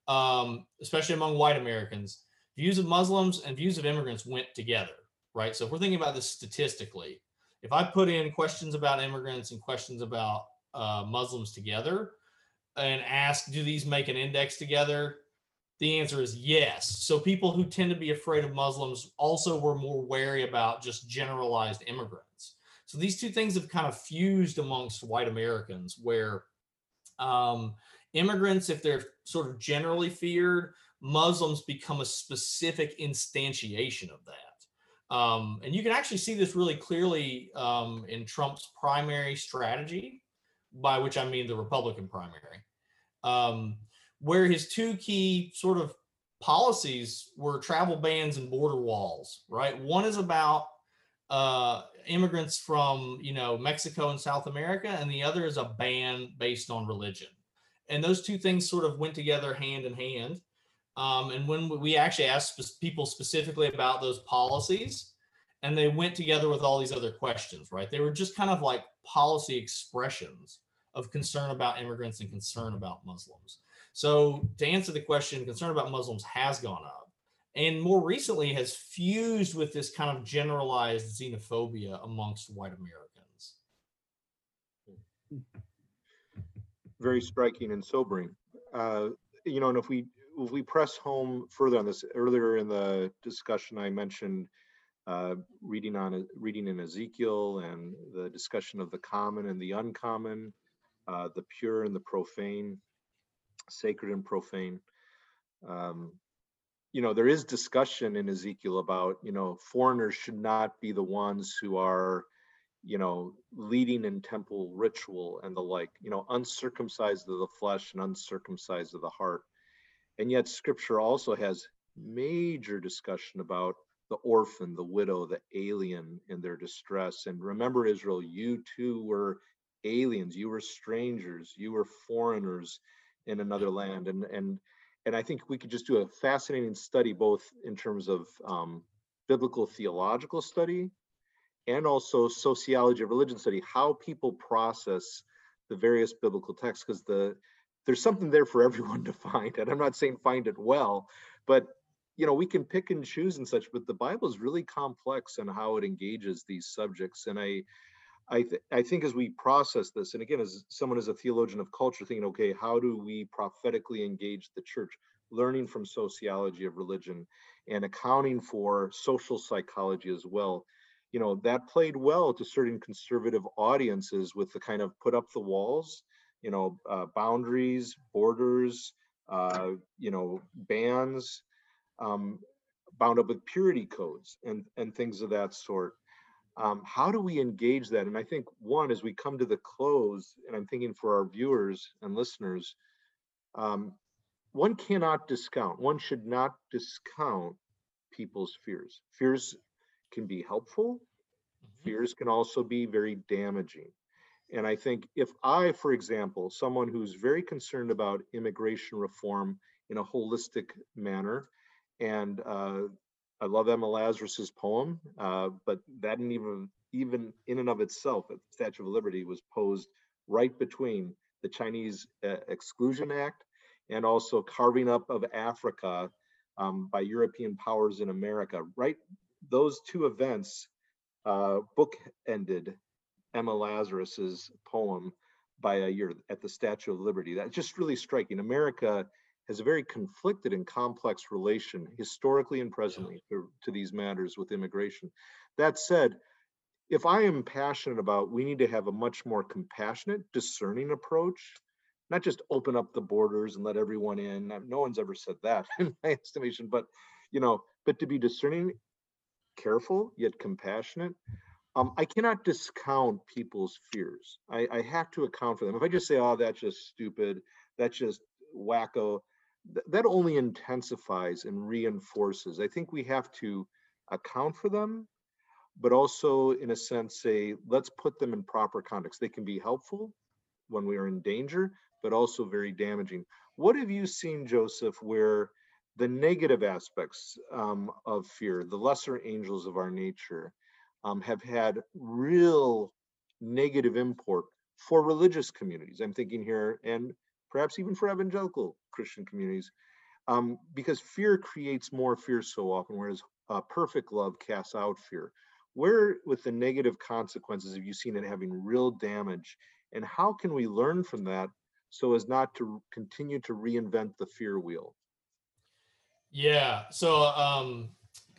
um, especially among white Americans, views of Muslims and views of immigrants went together, right? So if we're thinking about this statistically, if I put in questions about immigrants and questions about uh, Muslims together and ask, do these make an index together? The answer is yes. So people who tend to be afraid of Muslims also were more wary about just generalized immigrants. So these two things have kind of fused amongst white Americans, where um, immigrants, if they're sort of generally feared, Muslims become a specific instantiation of that. Um, and you can actually see this really clearly um, in Trump's primary strategy, by which I mean the Republican primary. Um, where his two key sort of policies were travel bans and border walls, right? One is about uh, immigrants from, you know, Mexico and South America, and the other is a ban based on religion. And those two things sort of went together hand in hand. Um, and when we actually asked people specifically about those policies, and they went together with all these other questions, right? They were just kind of like policy expressions of concern about immigrants and concern about Muslims. So to answer the question, concern about Muslims has gone up and more recently has fused with this kind of generalized xenophobia amongst white Americans. Very striking and sobering. Uh, you know, and if we if we press home further on this, earlier in the discussion, I mentioned uh, reading on reading in Ezekiel and the discussion of the common and the uncommon, uh, the pure and the profane sacred and profane. Um, you know, there is discussion in Ezekiel about, you know, foreigners should not be the ones who are, you know, leading in temple ritual and the like, you know, uncircumcised of the flesh and uncircumcised of the heart. And yet scripture also has major discussion about the orphan, the widow, the alien in their distress. And remember, Israel, you too were aliens, you were strangers, you were foreigners in another land and and and i think we could just do a fascinating study both in terms of um, biblical theological study and also sociology of religion study how people process the various biblical texts because the there's something there for everyone to find and i'm not saying find it well but you know we can pick and choose and such but the bible is really complex in how it engages these subjects and i I, th- I think as we process this, and again, as someone as a theologian of culture, thinking, okay, how do we prophetically engage the church, learning from sociology of religion and accounting for social psychology as well, you know, that played well to certain conservative audiences with the kind of put up the walls, you know, uh, boundaries, borders, uh, you know, bans, um, bound up with purity codes and and things of that sort um, how do we engage that and i think one as we come to the close and i'm thinking for our viewers and listeners um, one cannot discount one should not discount people's fears fears can be helpful mm-hmm. fears can also be very damaging and i think if i for example someone who's very concerned about immigration reform in a holistic manner. And uh, I love Emma Lazarus's poem, uh, but that didn't even even in and of itself, the Statue of Liberty was posed right between the Chinese uh, Exclusion Act and also carving up of Africa um, by European powers in America. Right, those two events uh, book ended Emma Lazarus's poem by a year at the Statue of Liberty. That's just really striking. America has a very conflicted and complex relation historically and presently to, to these matters with immigration. That said, if I am passionate about we need to have a much more compassionate, discerning approach, not just open up the borders and let everyone in. No one's ever said that in my estimation, but you know, but to be discerning, careful yet compassionate. Um, I cannot discount people's fears. I, I have to account for them. If I just say, "Oh, that's just stupid," that's just wacko, th- that only intensifies and reinforces. I think we have to account for them but also in a sense say let's put them in proper context. They can be helpful when we are in danger but also very damaging. What have you seen joseph where the negative aspects um, of fear the lesser angels of our nature um, have had real negative import for religious communities? I'm thinking here and perhaps even for evangelical christian communities um, because fear creates more fear so often whereas uh, perfect love casts out fear. Where with the negative consequences have you seen it having real damage and how can we learn from that so as not to continue to reinvent the fear wheel? Yeah so um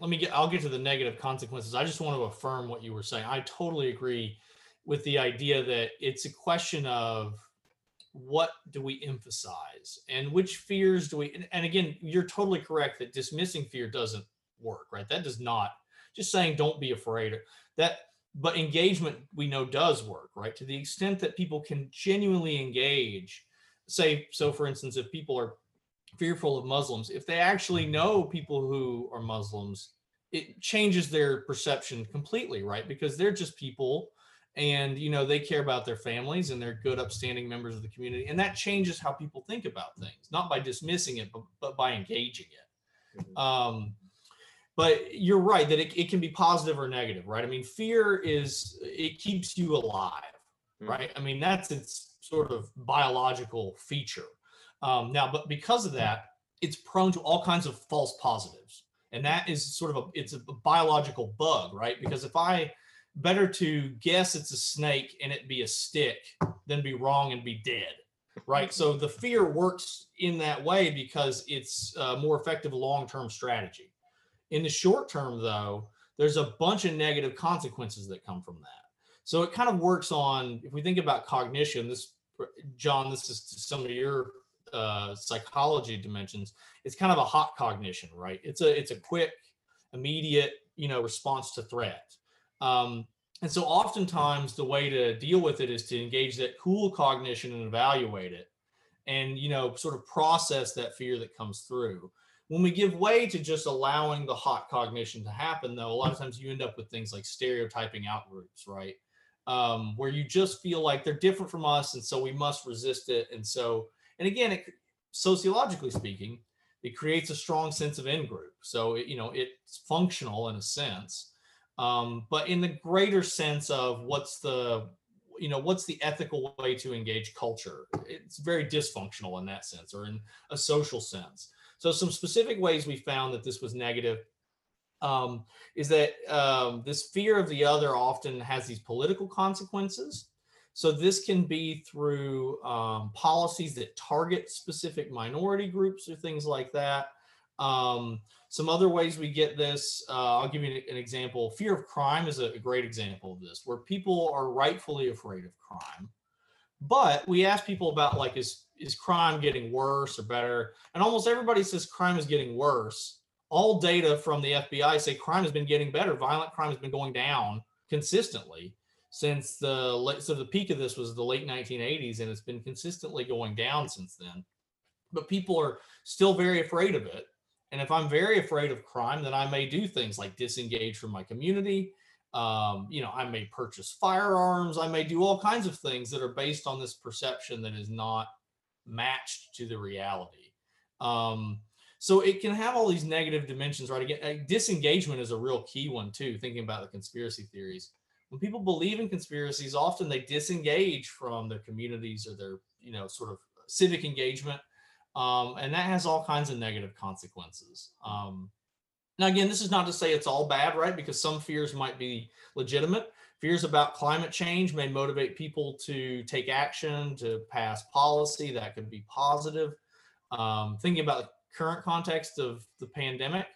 let me get i'll get to the negative consequences. I just want to affirm what you were saying. I totally agree with the idea that it's a question of what do we emphasize? And which fears do we and, again you're totally correct that dismissing fear doesn't work right? That does not just saying don't be afraid that but engagement we know does work right? To the extent that people can genuinely engage say so for instance if people are fearful of muslims if they actually know people who are muslims it changes their perception completely right? Because they're just people and you know they care about their families and they're good upstanding members of the community and that changes how people think about things not by dismissing it but, but by engaging it. Mm-hmm. um, but you're right that it, it can be positive or negative right? I mean fear is it keeps you alive mm. right? I mean that's its sort of biological feature. Um, now but because of that it's prone to all kinds of false positives and that is sort of a it's a biological bug right? Because if i better to guess it's a snake and it be a stick than be wrong and be dead right so the fear works in that way because it's a more effective long-term strategy in the short term, though, there's a bunch of negative consequences that come from that. So it kind of works on, if we think about cognition, this, John, this is some of your uh, psychology dimensions. It's kind of a hot cognition, right? It's a it's a quick, immediate, you know, response to threat. Um, and so oftentimes the way to deal with it is to engage that cool cognition and evaluate it and you know sort of process that fear that comes through when we give way to just allowing the hot cognition to happen, though, a lot of times you end up with things like stereotyping out groups, right? Um, where you just feel like they're different from us, and so we must resist it. And so, and again, it, sociologically speaking, it creates a strong sense of in group. So, it, you know, it's functional in a sense, um, but in the greater sense of what's the you know what's the ethical way to engage culture it's very dysfunctional in that sense or in a social sense so some specific ways we found that this was negative um, is that um, this fear of the other often has these political consequences. So this can be through um, policies that target specific minority groups or things like that. Some other ways we get this, uh, I'll give you an example. Fear of crime is a great example of this, where people are rightfully afraid of crime. But we ask people about like, is is crime getting worse or better? And almost everybody says crime is getting worse. All data from the FBI say crime has been getting better. Violent crime has been going down consistently since the so the peak of this was the late 1980s and it's been consistently going down since then. But people are still very afraid of it. And if I'm very afraid of crime, then I may do things like disengage from my community. Um, you know, I may purchase firearms. I may do all kinds of things that are based on this perception that is not matched to the reality. Um, so it can have all these negative dimensions, right? Again, disengagement is a real key one too. Thinking about the conspiracy theories, when people believe in conspiracies, often they disengage from their communities or their, you know, sort of civic engagement, um, and that has all kinds of negative consequences. Um, now, again, this is not to say it's all bad, right? Because some fears might be legitimate. Fears about climate change may motivate people to take action, to pass policy that could be positive. Um, thinking about the current context of the pandemic,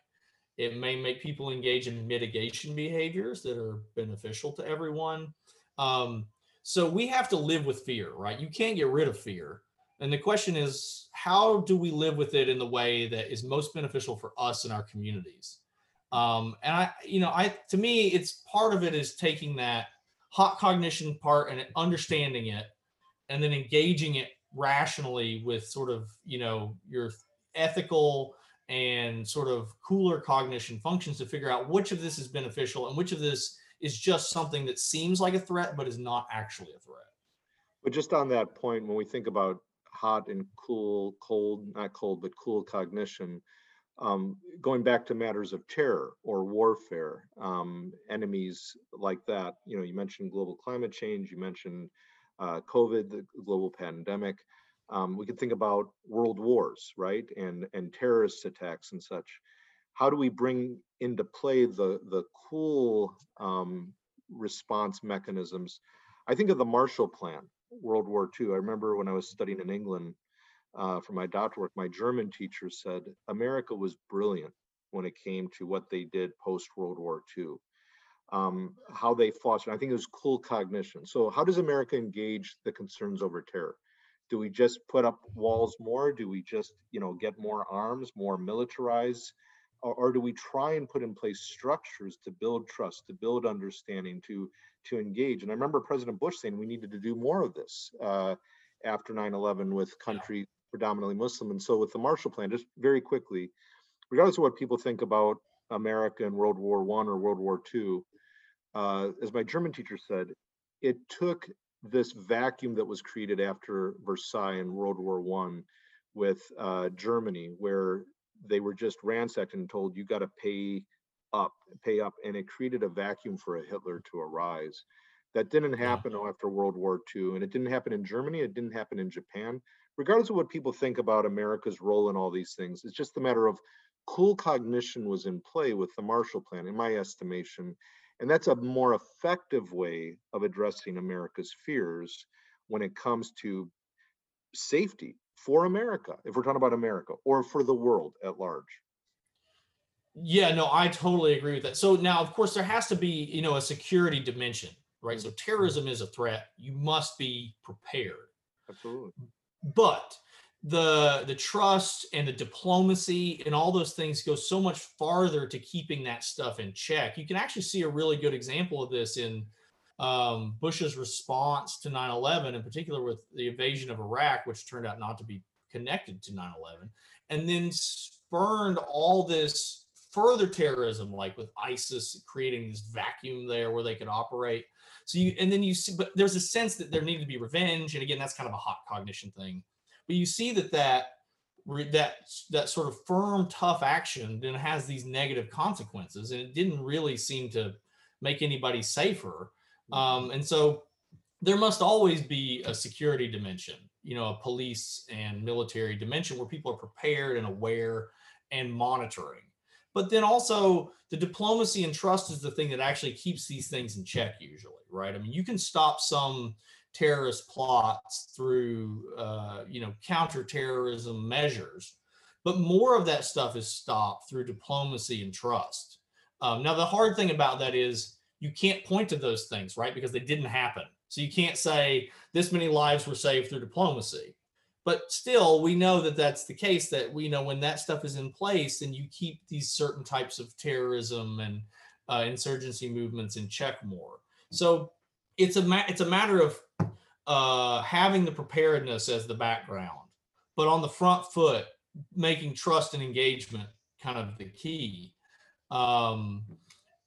it may make people engage in mitigation behaviors that are beneficial to everyone. Um, so we have to live with fear, right? You can't get rid of fear. And the question is, how do we live with it in the way that is most beneficial for us and our communities? Um, and I, you know, I to me, it's part of it is taking that hot cognition part and understanding it, and then engaging it rationally with sort of, you know, your ethical and sort of cooler cognition functions to figure out which of this is beneficial and which of this is just something that seems like a threat but is not actually a threat. But just on that point, when we think about hot and cool, cold, not cold, but cool cognition, um, going back to matters of terror or warfare, um, enemies like that. You know, you mentioned global climate change, you mentioned uh, COVID, the global pandemic. Um, we could think about world wars, right, and and terrorist attacks and such. How do we bring into play the the cool um, response mechanisms? I think of the Marshall Plan, World War II. I remember when I was studying in England uh, for my doctor work, my German teacher said America was brilliant when it came to what they did post World War II, um, how they fostered. I think it was cool cognition. So, how does America engage the concerns over terror? Do we just put up walls more? Do we just, you know, get more arms, more militarized? Or, or do we try and put in place structures to build trust, to build understanding, to to engage? And I remember President Bush saying we needed to do more of this uh, after 9/11 with countries predominantly Muslim. And so with the Marshall Plan, just very quickly, regardless of what people think about America in World War One or World War Two, uh, as my German teacher said, it took this vacuum that was created after Versailles in World War One with uh, Germany, where they were just ransacked and told you got to pay up, pay up, and it created a vacuum for a Hitler to arise. That didn't happen yeah. after World War II, and it didn't happen in Germany. It didn't happen in Japan regardless of what people think about America's role in all these things, it's just a matter of cool cognition was in play with the Marshall Plan, in my estimation. And that's a more effective way of addressing America's fears when it comes to safety for America, if we're talking about America, or for the world at large. Yeah, no, I totally agree with that. So now, of course, there has to be, you know, a security dimension, right? So mm-hmm. terrorism is a threat. You must be prepared. Absolutely but the the trust and the diplomacy and all those things go so much farther to keeping that stuff in check. You can actually see a really good example of this in um, Bush's response to 9/11, in particular with the invasion of Iraq, which turned out not to be connected to 9/11, and then spurned all this further terrorism, like with ISIS creating this vacuum there where they could operate. So you, and then you see, but there's a sense that there needed to be revenge, and again, that's kind of a hot cognition thing. But you see that that that that sort of firm, tough action then has these negative consequences, and it didn't really seem to make anybody safer. Um, and so there must always be a security dimension, you know, a police and military dimension where people are prepared and aware and monitoring. But then also the diplomacy and trust is the thing that actually keeps these things in check usually, right? I mean, you can stop some terrorist plots through, uh, you know, counterterrorism measures, but more of that stuff is stopped through diplomacy and trust. Um, now, the hard thing about that is you can't point to those things, right? Because they didn't happen. So you can't say this many lives were saved through diplomacy but still we know that that's the case that we know when that stuff is in place then you keep these certain types of terrorism and uh, insurgency movements in check more so it's a ma- it's a matter of uh, having the preparedness as the background but on the front foot making trust and engagement kind of the key um,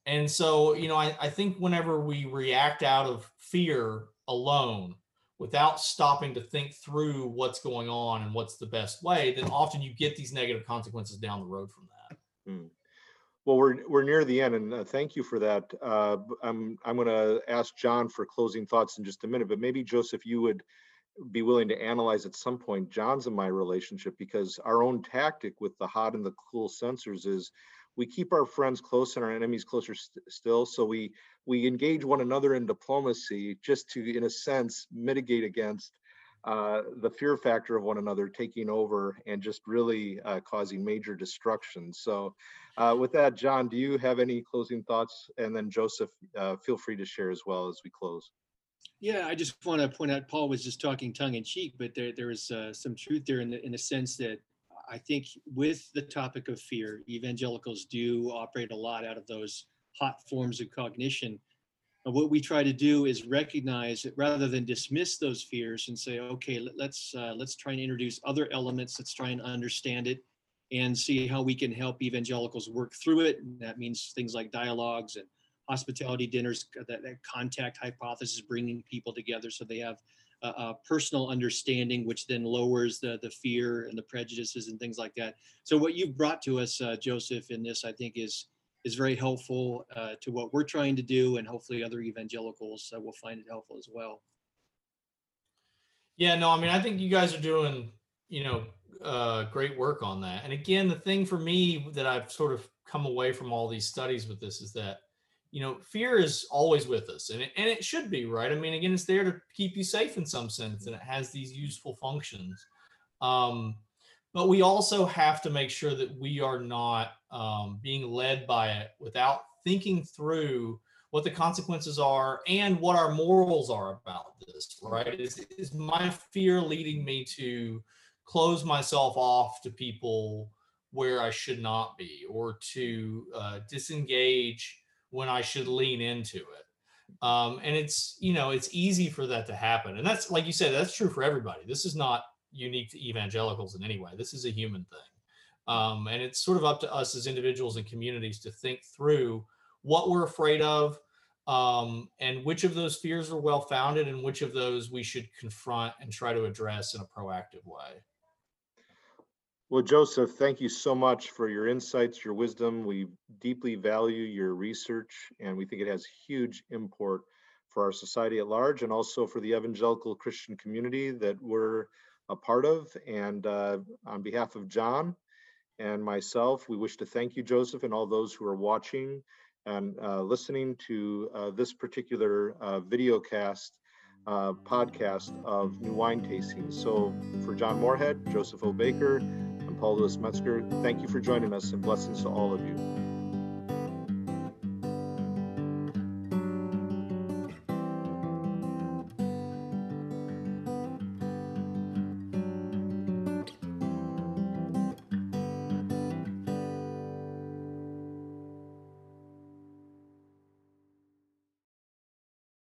and so you know I, I think whenever we react out of fear alone without stopping to think through what's going on and what's the best way, then often you get these negative consequences down the road from that. Hmm. Well, we're we're near the end, and uh, thank you for that. Uh, I'm I'm going to ask John for closing thoughts in just a minute, but maybe Joseph, you would be willing to analyze at some point John's and my relationship because our own tactic with the hot and the cool sensors is we keep our friends close and our enemies closer st- still. So we we engage one another in diplomacy just to, in a sense, mitigate against uh, the fear factor of one another taking over and just really uh, causing major destruction. So, uh, with that, John, do you have any closing thoughts? And then Joseph, uh, feel free to share as well as we close. Yeah, I just want to point out Paul was just talking tongue in cheek, but there there is uh, some truth there in the in the sense that I think with the topic of fear, evangelicals do operate a lot out of those hot forms of cognition. And what we try to do is recognize that rather than dismiss those fears and say, okay, let, us uh, let's try and introduce other elements. Let's try and understand it and see how we can help evangelicals work through it. And that means things like dialogues and hospitality dinners, that, that contact hypothesis, bringing people together so they have a, personal understanding, which then lowers the the fear and the prejudices and things like that. So what you've brought to us, uh, Joseph, in this, I think is is very helpful uh, to what we're trying to do, and hopefully other evangelicals uh, will find it helpful as well. Yeah, no, I mean, I think you guys are doing, you know, uh, great work on that. And again, the thing for me that I've sort of come away from all these studies with this is that, you know, fear is always with us, and it, and it should be, right? I mean, again, it's there to keep you safe in some sense, and it has these useful functions. Um, but we also have to make sure that we are not um, being led by it without thinking through what the consequences are and what our morals are about this right is, is my fear leading me to close myself off to people where i should not be or to uh, disengage when i should lean into it um, and it's you know it's easy for that to happen and that's like you said that's true for everybody this is not unique to evangelicals in any way. This is a human thing. Um, and it's sort of up to us as individuals and communities to think through what we're afraid of um, and which of those fears are well founded and which of those we should confront and try to address in a proactive way. Well, Joseph, thank you so much for your insights, your wisdom. We deeply value your research, and we think it has huge import for our society at large and also for the evangelical Christian community that we're a part of. And uh, on behalf of John and myself, we wish to thank you, Joseph, and all those who are watching and uh, listening to uh, this particular uh, video cast uh, podcast of New Wine tasting. So for John Morehead, Joseph O. Baker, Paul Louis Metzger, thank you for joining us and blessings to all of you.